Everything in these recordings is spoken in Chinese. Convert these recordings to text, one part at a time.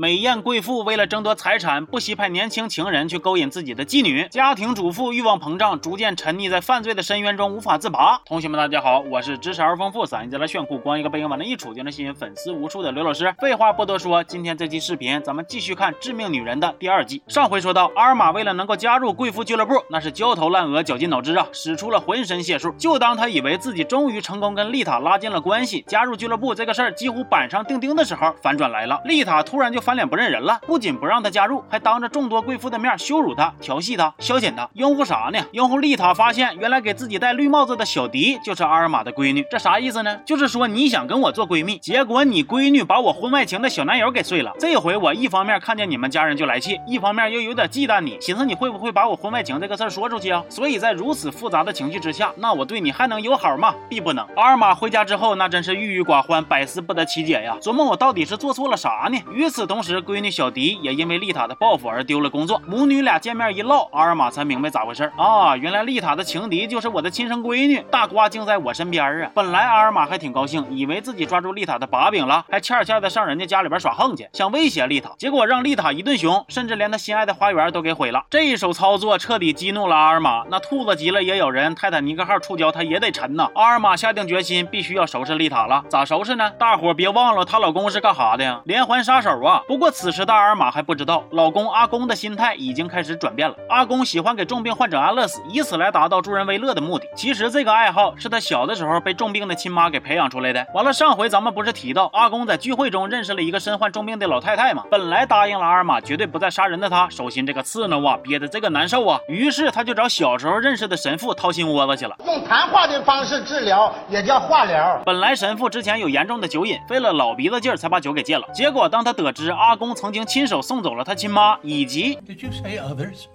美艳贵妇为了争夺财产，不惜派年轻情人去勾引自己的妓女；家庭主妇欲望膨胀，逐渐沉溺在犯罪的深渊中无法自拔。同学们，大家好，我是知识而丰富、嗓音贼拉炫酷、光一个背影往那一杵就能吸引粉丝无数的刘老师。废话不多说，今天这期视频咱们继续看《致命女人》的第二季。上回说到，阿尔玛为了能够加入贵妇俱乐部，那是焦头烂额、绞尽脑汁啊，使出了浑身解数。就当他以为自己终于成功跟丽塔拉近了关系，加入俱乐部这个事儿几乎板上钉钉的时候，反转来了，丽塔突然就发翻脸不认人了，不仅不让他加入，还当着众多贵妇的面羞辱他、调戏他、消遣他，拥护啥呢？拥护丽塔发现原来给自己戴绿帽子的小迪就是阿尔玛的闺女，这啥意思呢？就是说你想跟我做闺蜜，结果你闺女把我婚外情的小男友给睡了。这回我一方面看见你们家人就来气，一方面又有点忌惮你，寻思你会不会把我婚外情这个事儿说出去啊？所以在如此复杂的情绪之下，那我对你还能有好吗？必不能。阿尔玛回家之后，那真是郁郁寡欢，百思不得其解呀，琢磨我到底是做错了啥呢？与此同当时，闺女小迪也因为丽塔的报复而丢了工作。母女俩见面一唠，阿尔玛才明白咋回事啊！原来丽塔的情敌就是我的亲生闺女，大瓜竟在我身边啊！本来阿尔玛还挺高兴，以为自己抓住丽塔的把柄了，还欠欠的上人家家里边耍横去，想威胁丽塔，结果让丽塔一顿熊，甚至连他心爱的花园都给毁了。这一手操作彻底激怒了阿尔玛，那兔子急了也咬人，泰坦尼克号触礁它也得沉呐！阿尔玛下定决心，必须要收拾丽塔了。咋收拾呢？大伙别忘了，她老公是干啥的呀？连环杀手啊！不过此时的阿尔玛还不知道，老公阿公的心态已经开始转变了。阿公喜欢给重病患者安乐死，以此来达到助人为乐的目的。其实这个爱好是他小的时候被重病的亲妈给培养出来的。完了，上回咱们不是提到阿公在聚会中认识了一个身患重病的老太太吗？本来答应了阿尔玛绝对不再杀人的他，手心这个刺挠啊，憋得这个难受啊。于是他就找小时候认识的神父掏心窝子去了。用谈话的方式治疗也叫化疗。本来神父之前有严重的酒瘾，费了老鼻子劲儿才把酒给戒了。结果当他得知阿公曾经亲手送走了他亲妈，以及 Did you say others?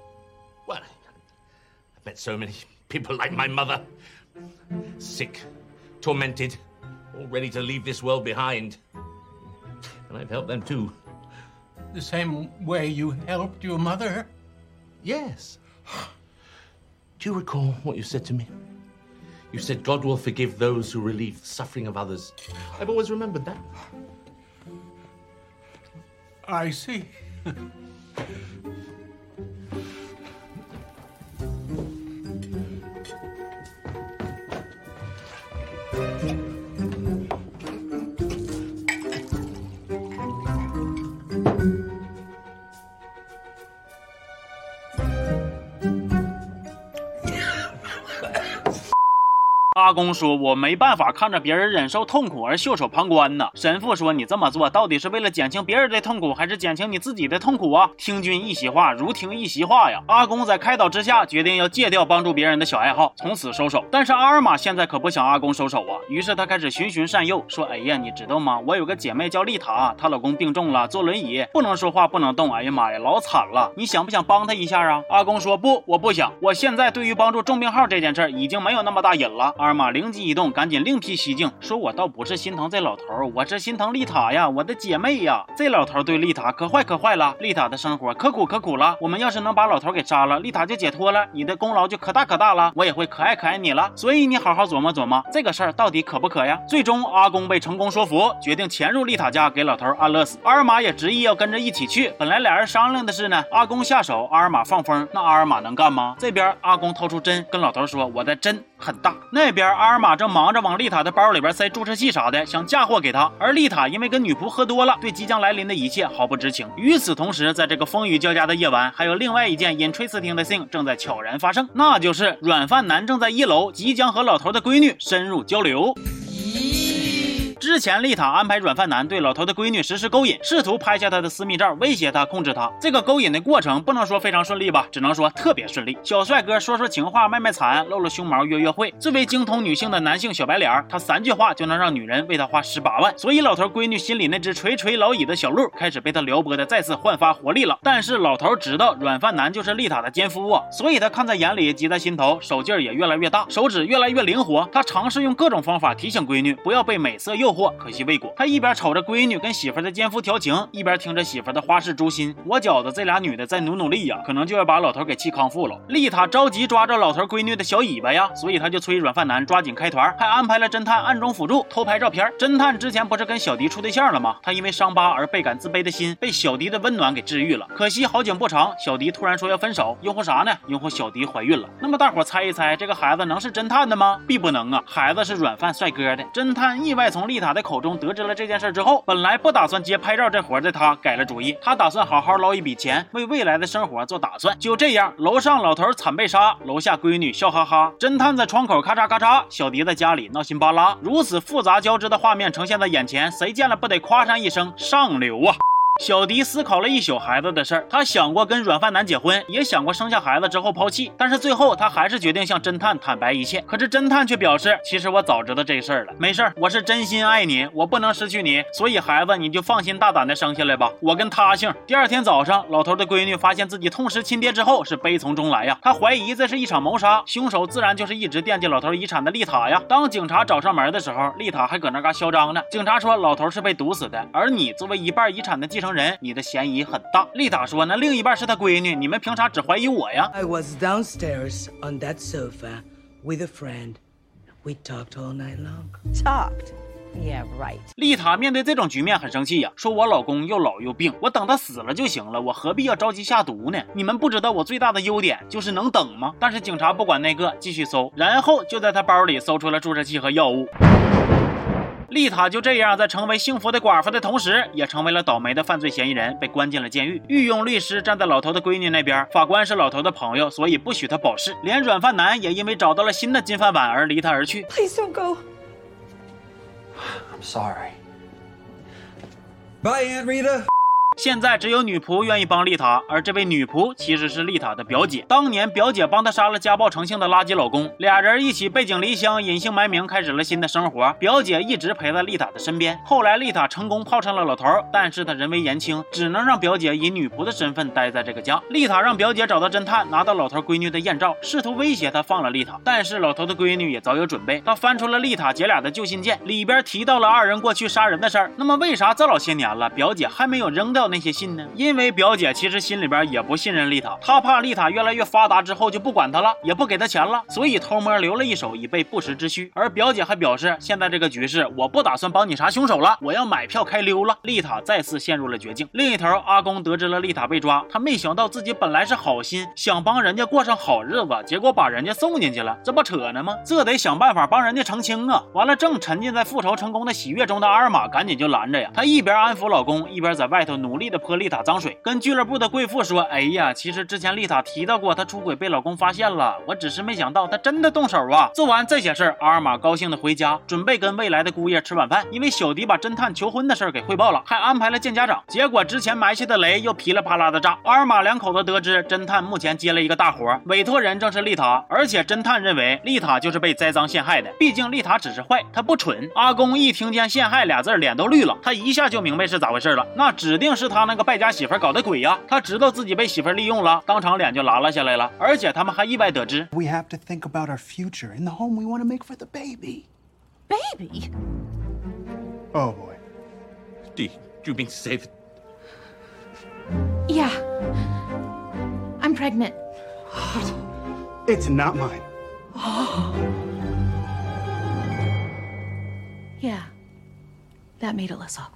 Well, I've met so many people like my mother. Sick, tormented, all ready to leave this world behind. And I've helped them too. The same way you helped your mother? Yes. Do you recall what you said to me? You said God will forgive those who relieve the suffering of others. I've always remembered that. I see. 公说：“我没办法看着别人忍受痛苦而袖手旁观呢。”神父说：“你这么做到底是为了减轻别人的痛苦，还是减轻你自己的痛苦啊？”听君一席话，如听一席话呀。阿公在开导之下，决定要戒掉帮助别人的小爱好，从此收手。但是阿尔玛现在可不想阿公收手啊，于是他开始循循善诱，说：“哎呀，你知道吗？我有个姐妹叫丽塔，她老公病重了，坐轮椅，不能说话，不能动。哎呀妈呀，老惨了！你想不想帮她一下啊？”阿公说：“不，我不想。我现在对于帮助重病号这件事已经没有那么大瘾了。”阿尔玛灵机一动，赶紧另辟蹊径，说：“我倒不是心疼这老头，我是心疼丽塔呀，我的姐妹呀。这老头对丽塔可坏可坏了，丽塔的生活可苦可苦了。我们要是能把老头给杀了，丽塔就解脱了，你的功劳就可大可大了，我也会可爱可爱你了。所以你好好琢磨琢磨，这个事儿到底可不可呀？”最终，阿公被成功说服，决定潜入丽塔家给老头安乐死。阿尔玛也执意要跟着一起去。本来俩人商量的是呢，阿公下手，阿尔玛放风。那阿尔玛能干吗？这边阿公掏出针，跟老头说：“我的针很大。”那边阿尔玛正忙着往丽塔的包里边塞注射器啥的，想嫁祸给他。而丽塔因为跟女仆喝多了，对即将来临的一切毫不知情。与此同时，在这个风雨交加的夜晚，还有另外一件引垂四听的 thing 正在悄然发生，那就是软饭男正在一楼即将和老头的闺女深入交流。咦之前丽塔安排软饭男对老头的闺女实施勾引，试图拍下她的私密照，威胁她、控制她。这个勾引的过程不能说非常顺利吧，只能说特别顺利。小帅哥说说情话、卖卖惨、露露胸毛、约约会。最为精通女性的男性小白脸，他三句话就能让女人为他花十八万。所以老头闺女心里那只垂垂老矣的小鹿开始被他撩拨的再次焕发活力了。但是老头知道软饭男就是丽塔的奸夫啊，所以他看在眼里，急在心头，手劲儿也越来越大，手指越来越灵活。他尝试用各种方法提醒闺女不要被美色诱诱。惑，可惜未果。他一边瞅着闺女跟媳妇的奸夫调情，一边听着媳妇的花式诛心。我觉得这俩女的再努努力呀，可能就要把老头给气康复了。丽塔着急抓着老头闺女的小尾巴呀，所以他就催软饭男抓紧开团，还安排了侦探暗中辅助偷拍照片。侦探之前不是跟小迪处对象了吗？他因为伤疤而倍感自卑的心被小迪的温暖给治愈了。可惜好景不长，小迪突然说要分手，因乎啥呢？因乎小迪怀孕了。那么大伙猜一猜，这个孩子能是侦探的吗？必不能啊，孩子是软饭帅哥的。侦探意外从丽丽塔的口中得知了这件事之后，本来不打算接拍照这活的他改了主意，他打算好好捞一笔钱，为未来的生活做打算。就这样，楼上老头惨被杀，楼下闺女笑哈哈，侦探在窗口咔嚓咔嚓，小迪在家里闹心巴拉，如此复杂交织的画面呈现在眼前，谁见了不得夸上一声上流啊！小迪思考了一宿孩子的事儿，他想过跟软饭男结婚，也想过生下孩子之后抛弃，但是最后他还是决定向侦探坦白一切。可是侦探却表示，其实我早知道这事儿了，没事儿，我是真心爱你，我不能失去你，所以孩子你就放心大胆的生下来吧，我跟他姓。第二天早上，老头的闺女发现自己痛失亲爹之后，是悲从中来呀，她怀疑这是一场谋杀，凶手自然就是一直惦记老头遗产的丽塔呀。当警察找上门的时候，丽塔还搁那嘎嚣张呢。警察说老头是被毒死的，而你作为一半遗产的继承。人，你的嫌疑很大。丽塔说：“那另一半是他闺女，你们凭啥只怀疑我呀？” I was downstairs on that sofa with a friend. We talked all night long. Talked. Yeah, right. 丽塔面对这种局面很生气呀，说我老公又老又病，我等他死了就行了，我何必要着急下毒呢？你们不知道我最大的优点就是能等吗？但是警察不管那个，继续搜，然后就在他包里搜出了注射器和药物。丽塔就这样在成为幸福的寡妇的同时，也成为了倒霉的犯罪嫌疑人，被关进了监狱。御用律师站在老头的闺女那边，法官是老头的朋友，所以不许他保释。连软饭男也因为找到了新的金饭碗而离他而去。Please don't go. I'm sorry. Bye, Aunt Rita. 现在只有女仆愿意帮丽塔，而这位女仆其实是丽塔的表姐。当年表姐帮她杀了家暴成性的垃圾老公，俩人一起背井离乡，隐姓埋名，开始了新的生活。表姐一直陪在丽塔的身边。后来丽塔成功泡上了老头，但是她人微言轻，只能让表姐以女仆的身份待在这个家。丽塔让表姐找到侦探，拿到老头闺女的艳照，试图威胁她放了丽塔。但是老头的闺女也早有准备，她翻出了丽塔姐俩的旧信件，里边提到了二人过去杀人的事儿。那么为啥这老些年了，表姐还没有扔掉那些信呢？因为表姐其实心里边也不信任丽塔，她怕丽塔越来越发达之后就不管她了，也不给她钱了，所以偷摸留了一手以备不时之需。而表姐还表示，现在这个局势，我不打算帮你查凶手了，我要买票开溜了。丽塔再次陷入了绝境。另一头，阿公得知了丽塔被抓，他没想到自己本来是好心，想帮人家过上好日子，结果把人家送进去了，这不扯呢吗？这得想办法帮人家澄清啊！完了，正沉浸在复仇成功的喜悦中的阿尔玛赶紧就拦着呀，她一边安抚老公，一边在外头努力的泼丽塔脏。水跟俱乐部的贵妇说：“哎呀，其实之前丽塔提到过她出轨被老公发现了，我只是没想到她真的动手啊！”做完这些事儿，阿尔玛高兴的回家，准备跟未来的姑爷吃晚饭。因为小迪把侦探求婚的事给汇报了，还安排了见家长。结果之前埋下的雷又噼里啪啦的炸。阿尔玛两口子得知侦探目前接了一个大活，委托人正是丽塔，而且侦探认为丽塔就是被栽赃陷害的，毕竟丽塔只是坏，她不蠢。阿公一听见陷害俩字，脸都绿了，他一下就明白是咋回事了，那指定是他那个败家媳。媳妇搞的鬼呀！他知道自己被媳妇利用了，当场脸就拉了下来了。而且他们还意外得知，We have to think about our future in the home we want to make for the baby. Baby? Oh boy. Do you mean to say that? Yeah. I'm pregnant. It's not mine. Yeah. That made it less awkward.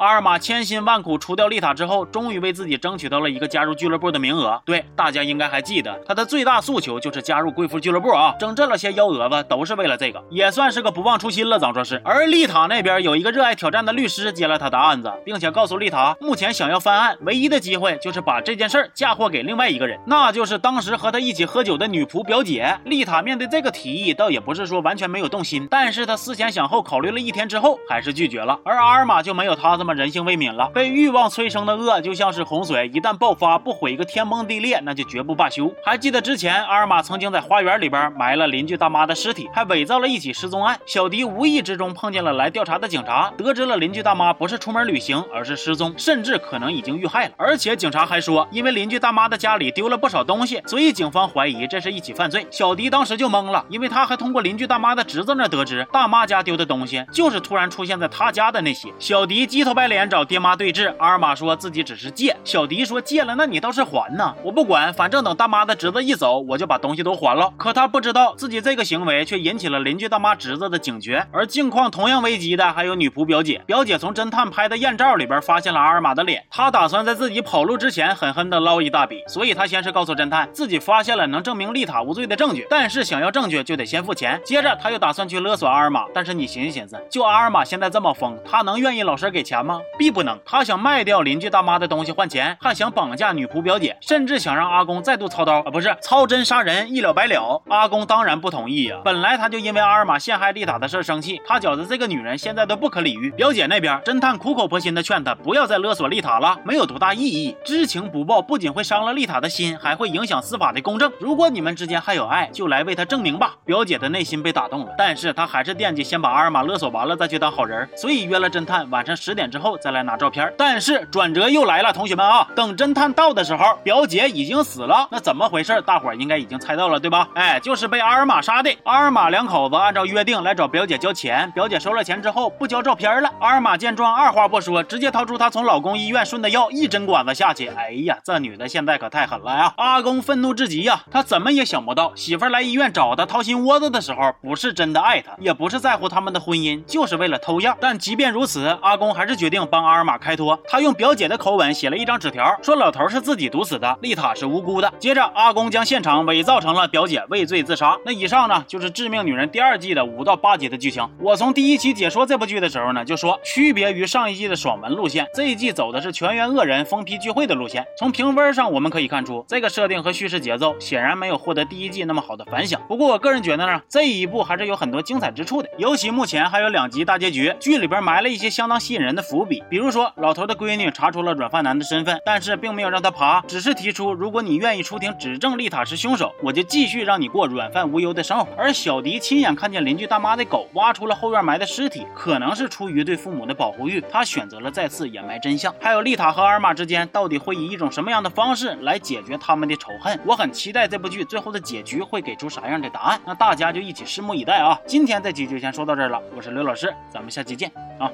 阿尔玛千辛万苦除掉丽塔之后，终于为自己争取到了一个加入俱乐部的名额。对，大家应该还记得，他的最大诉求就是加入贵妇俱乐部啊！整这了些幺蛾子都是为了这个，也算是个不忘初心了，咱说是。而丽塔那边有一个热爱挑战的律师接了他的案子，并且告诉丽塔，目前想要翻案唯一的机会就是把这件事儿嫁祸给另外一个人，那就是当时和他一起喝酒的女仆表姐。丽塔面对这个提议，倒也不是说完全没有动心，但是他思前想后考虑了一天之后，还是拒绝了。而阿尔玛就没有他这么。人性未泯了。被欲望催生的恶就像是洪水，一旦爆发，不毁一个天崩地裂，那就绝不罢休。还记得之前阿尔玛曾经在花园里边埋了邻居大妈的尸体，还伪造了一起失踪案。小迪无意之中碰见了来调查的警察，得知了邻居大妈不是出门旅行，而是失踪，甚至可能已经遇害了。而且警察还说，因为邻居大妈的家里丢了不少东西，所以警方怀疑这是一起犯罪。小迪当时就懵了，因为他还通过邻居大妈的侄子那得知，大妈家丢的东西就是突然出现在他家的那些。小迪鸡头白脸找爹妈对质，阿尔玛说自己只是借。小迪说借了，那你倒是还呢？我不管，反正等大妈的侄子一走，我就把东西都还了。可他不知道自己这个行为却引起了邻居大妈侄子的警觉，而境况同样危急的还有女仆表姐。表姐从侦探拍的艳照里边发现了阿尔玛的脸，她打算在自己跑路之前狠狠的捞一大笔，所以她先是告诉侦探自己发现了能证明丽塔无罪的证据，但是想要证据就得先付钱。接着他又打算去勒索阿尔玛，但是你寻思寻思，就阿尔玛现在这么疯，他能愿意老实给钱吗？必不能。他想卖掉邻居大妈的东西换钱，还想绑架女仆表姐，甚至想让阿公再度操刀啊，不是操针杀人，一了百了。阿公当然不同意呀。本来他就因为阿尔玛陷害丽塔的事生气，他觉得这个女人现在都不可理喻。表姐那边，侦探苦口婆心的劝他不要再勒索丽塔了，没有多大意义。知情不报不仅会伤了丽塔的心，还会影响司法的公正。如果你们之间还有爱，就来为他证明吧。表姐的内心被打动了，但是她还是惦记先把阿尔玛勒索完了再去当好人，所以约了侦探晚上十点之后再来拿照片。但是转折又来了，同学们啊，等侦探到的时候，表姐已经死了。那怎么回事？大伙儿应该已经猜到了，对吧？哎，就是被阿尔玛杀的。阿尔玛两口子按照约定来找表姐交钱，表姐收了钱之后不交照片了。阿尔玛见状，二话不说，直接掏出她从老公医院顺的药，一针管子下去。哎呀，这女的现在可太狠了呀！阿公愤怒至极呀，他怎么也想不到，媳妇来医院找他掏心窝子的时候，不是真的爱他，也不是在乎他们的婚姻，就是为了偷药。但即便如此，阿公还是决定帮阿尔玛开脱。他用表姐的口吻写了一张纸条，说老头是自己毒死的，丽塔是无辜的。接着，阿公将现场伪造成了表姐畏罪自杀。那以上呢，就是《致命女人》第二季的五到八集的剧情。我从第一期解说这部剧的时候呢，就说区别于上一季的爽文路线，这一季走的是全员恶人疯批聚会的路线。从评分上我们可以看出，这个设定和叙事节奏显然没有获得第一季那么好的反响。不过我个人觉得呢，这一部还是有很多精彩之处的，尤其目前还有两集大结局，剧里边埋了一些相当吸引人的伏笔。比如说，老头的闺女查出了软饭男的身份，但是并没有让他爬，只是提出如果你愿意出庭指证丽塔是凶手，我就继续让你过软饭无忧的生活。而小迪亲眼看见邻居大妈的狗挖出了后院埋的尸体，可能是出于对父母的保护欲，他选择了再次掩埋真相。还有丽塔和阿尔玛之间到底会以一种什么样的方式来解决他们的仇恨？我很期待这部剧最后的结局会给出啥样的答案。那大家就一起拭目以待啊！今天这期就先说到这儿了，我是刘老师，咱们下期见啊。